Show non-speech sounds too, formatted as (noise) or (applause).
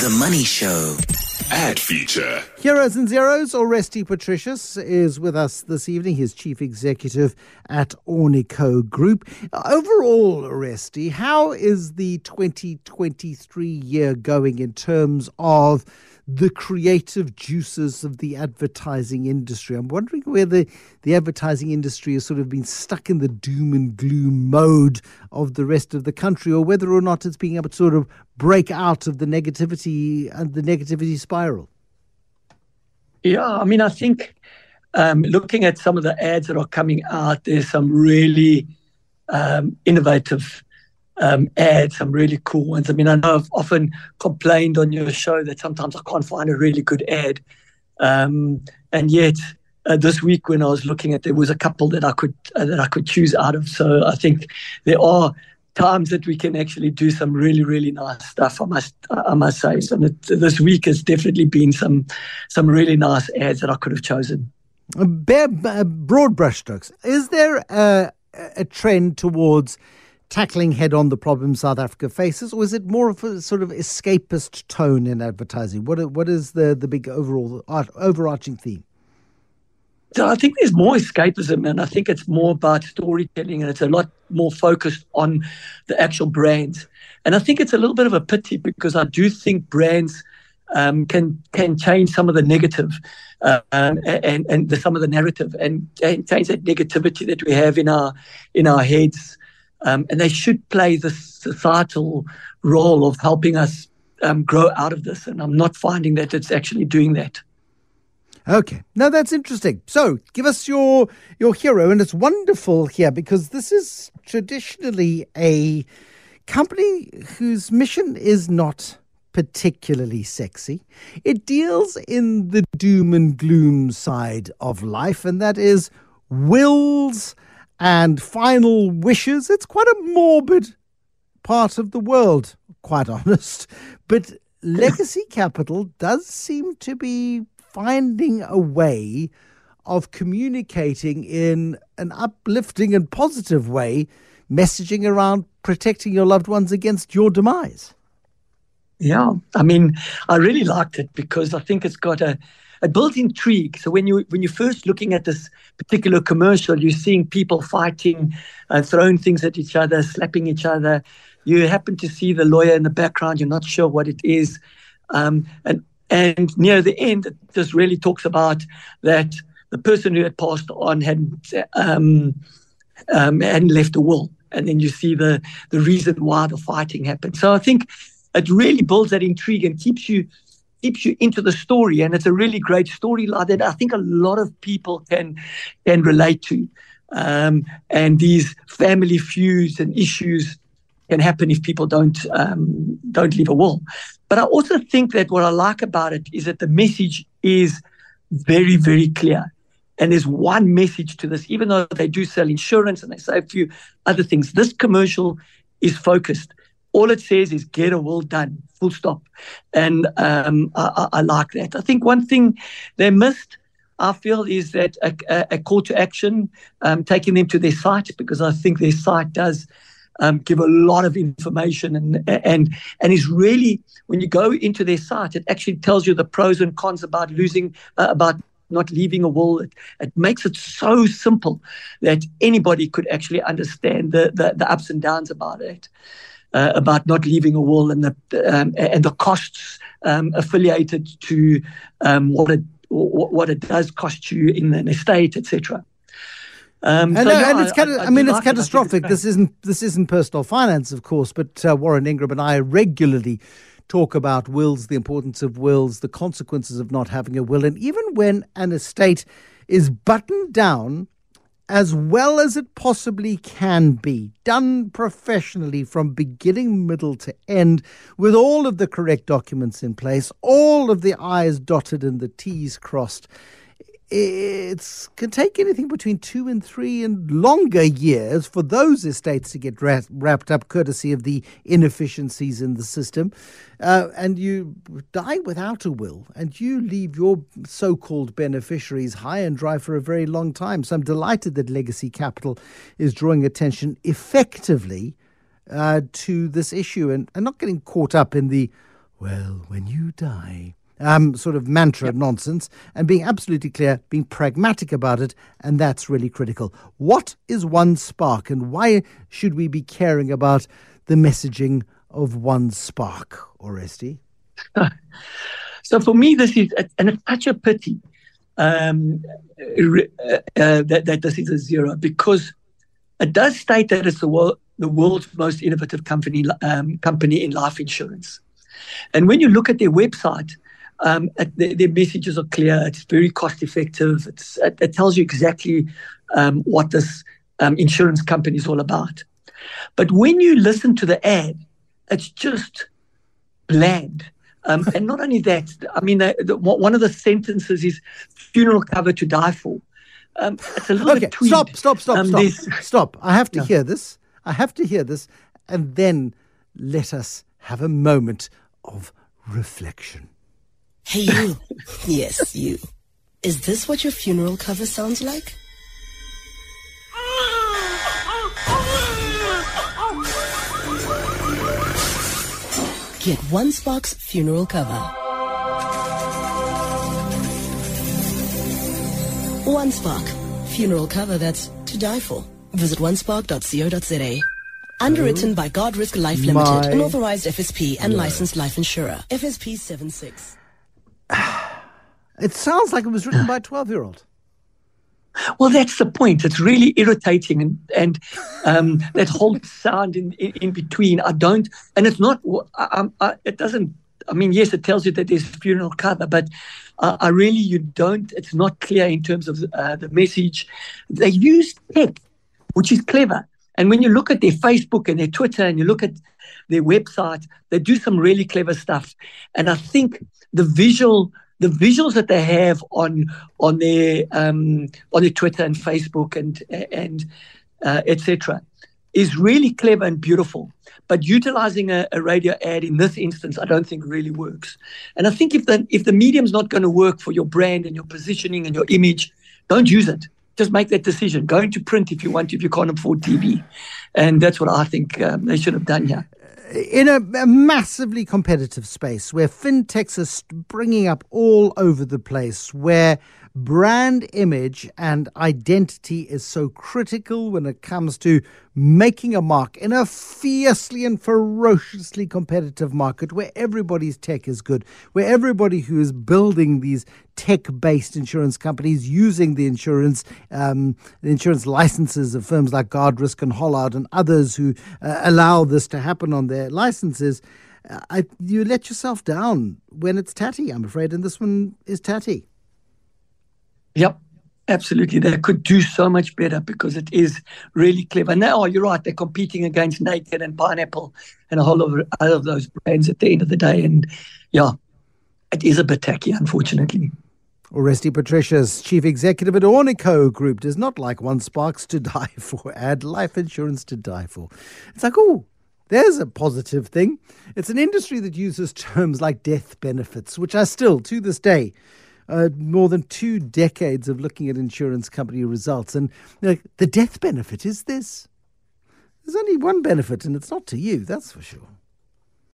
The Money Show. Ad feature. Heroes and Zeros, Oresti Patricios is with us this evening. He's chief executive at Ornico Group. Overall, Oresti, how is the 2023 year going in terms of the creative juices of the advertising industry. I'm wondering whether the advertising industry has sort of been stuck in the doom and gloom mode of the rest of the country, or whether or not it's being able to sort of break out of the negativity and the negativity spiral. Yeah, I mean, I think um, looking at some of the ads that are coming out, there's some really um, innovative um, ads, some really cool ones. I mean, I know I've often complained on your show that sometimes I can't find a really good ad. Um, and yet, uh, this week when I was looking at, there was a couple that I could uh, that I could choose out of. So I think there are times that we can actually do some really really nice stuff. I must I must say. So this week has definitely been some some really nice ads that I could have chosen. Bare, broad brushstrokes. Is there a, a trend towards tackling head on the problems South Africa faces, or is it more of a sort of escapist tone in advertising? What what is the the big overall uh, overarching theme? So I think there's more escapism, and I think it's more about storytelling, and it's a lot more focused on the actual brands. And I think it's a little bit of a pity because I do think brands um, can can change some of the negative uh, and and the, some of the narrative and, and change that negativity that we have in our in our heads um, and they should play the societal role of helping us um, grow out of this. And I'm not finding that it's actually doing that. Okay, now that's interesting. So, give us your your hero, and it's wonderful here because this is traditionally a company whose mission is not particularly sexy. It deals in the doom and gloom side of life, and that is wills and final wishes. It's quite a morbid part of the world, quite honest. But (laughs) legacy capital does seem to be finding a way of communicating in an uplifting and positive way, messaging around protecting your loved ones against your demise. Yeah, I mean, I really liked it because I think it's got a it builds intrigue. So when you when you're first looking at this particular commercial, you're seeing people fighting, uh, throwing things at each other, slapping each other. You happen to see the lawyer in the background. You're not sure what it is, um, and and near the end, it just really talks about that the person who had passed on had um, um, hadn't left a will, and then you see the the reason why the fighting happened. So I think it really builds that intrigue and keeps you keeps you into the story, and it's a really great storyline that I think a lot of people can can relate to. Um, and these family feuds and issues can happen if people don't um, don't leave a will. But I also think that what I like about it is that the message is very very clear. And there's one message to this, even though they do sell insurance and they say a few other things. This commercial is focused all it says is get a will done, full stop. And um, I, I, like that. I think one thing they missed, I feel, is that a, a call to action, um, taking them to their site, because I think their site does um, give a lot of information and and and is really when you go into their site, it actually tells you the pros and cons about losing uh, about not leaving a will. It, it, makes it so simple that anybody could actually understand the, the, the ups and downs about it uh, about not leaving a will and the um, and the costs um, affiliated to um, what it what it does cost you in an estate, etc. Um, and, so, yeah, and, it's I, I, I mean, it's catastrophic. This isn't this isn't personal finance, of course, but uh, Warren Ingram and I regularly talk about wills, the importance of wills, the consequences of not having a will, and even when an estate is buttoned down as well as it possibly can be, done professionally from beginning, middle to end, with all of the correct documents in place, all of the I's dotted and the T's crossed it can take anything between two and three and longer years for those estates to get ra- wrapped up, courtesy of the inefficiencies in the system. Uh, and you die without a will, and you leave your so called beneficiaries high and dry for a very long time. So I'm delighted that Legacy Capital is drawing attention effectively uh, to this issue and, and not getting caught up in the well, when you die, um, sort of mantra yep. nonsense, and being absolutely clear, being pragmatic about it, and that's really critical. What is One Spark, and why should we be caring about the messaging of One Spark, Oresti? (laughs) so for me, this is, and it's such a pity um, uh, uh, that, that this is a zero because it does state that it's the, world, the world's most innovative company um, company in life insurance. And when you look at their website, um, their, their, messages are clear. It's very cost effective. It's, it, it tells you exactly um, what this um, insurance company is all about. But when you listen to the ad, it's just bland. Um, and not only that, I mean, the, the, one of the sentences is funeral cover to die for. Um, it's a little okay, bit. Stop, stop, stop, um, stop. (laughs) Stop. I have to yeah. hear this. I have to hear this. And then let us have a moment of reflection. Hey, you. (laughs) yes, you. Is this what your funeral cover sounds like? Get One Spark's funeral cover. One Spark. Funeral cover that's to die for. Visit onespark.co.za. Underwritten by God Guardrisk Life Limited, an authorized FSP and licensed life insurer. FSP 76. It sounds like it was written by a 12 year old. Well, that's the point. It's really irritating, and and um, that whole sound in, in, in between. I don't, and it's not. I, I, it doesn't. I mean, yes, it tells you that there's funeral cover, but uh, I really you don't. It's not clear in terms of uh, the message. They use tech, which is clever. And when you look at their Facebook and their Twitter, and you look at their website, they do some really clever stuff. And I think the visual the visuals that they have on on their um, on their Twitter and Facebook and and uh, etc. is really clever and beautiful. But utilizing a, a, radio ad in this instance, I don't think really works. And I think if the if the medium's not going to work for your brand and your positioning and your image, don't use it. Just make that decision. Go into print if you want, if you can't afford TV. And that's what I think um, they should have done here in a, a, massively competitive space where fintechs are springing up all over the place, where brand image and identity is so critical when it comes to making a mark in a fiercely and ferociously competitive market where everybody's tech is good, where everybody who is building these tech-based insurance companies using the insurance um, the insurance licenses of firms like Guardrisk and Hollard and others who uh, allow this to happen on their licenses. Uh, I, you let yourself down when it's tatty, I'm afraid, and this one is tatty. Yep, absolutely. They could do so much better because it is really clever. Now, oh, you're right. They're competing against Naked and Pineapple and a whole lot of other those brands at the end of the day. And yeah, it is a bit tacky, unfortunately. Oresti Patricios, Chief Executive at Ornico Group, does not like One Sparks to (laughs) die for, add life insurance to die for. It's like, oh, there's a positive thing. It's an industry that uses terms like death benefits, which are still, to this day, uh, more than two decades of looking at insurance company results. And you know, the death benefit is this. There's only one benefit, and it's not to you, that's for sure.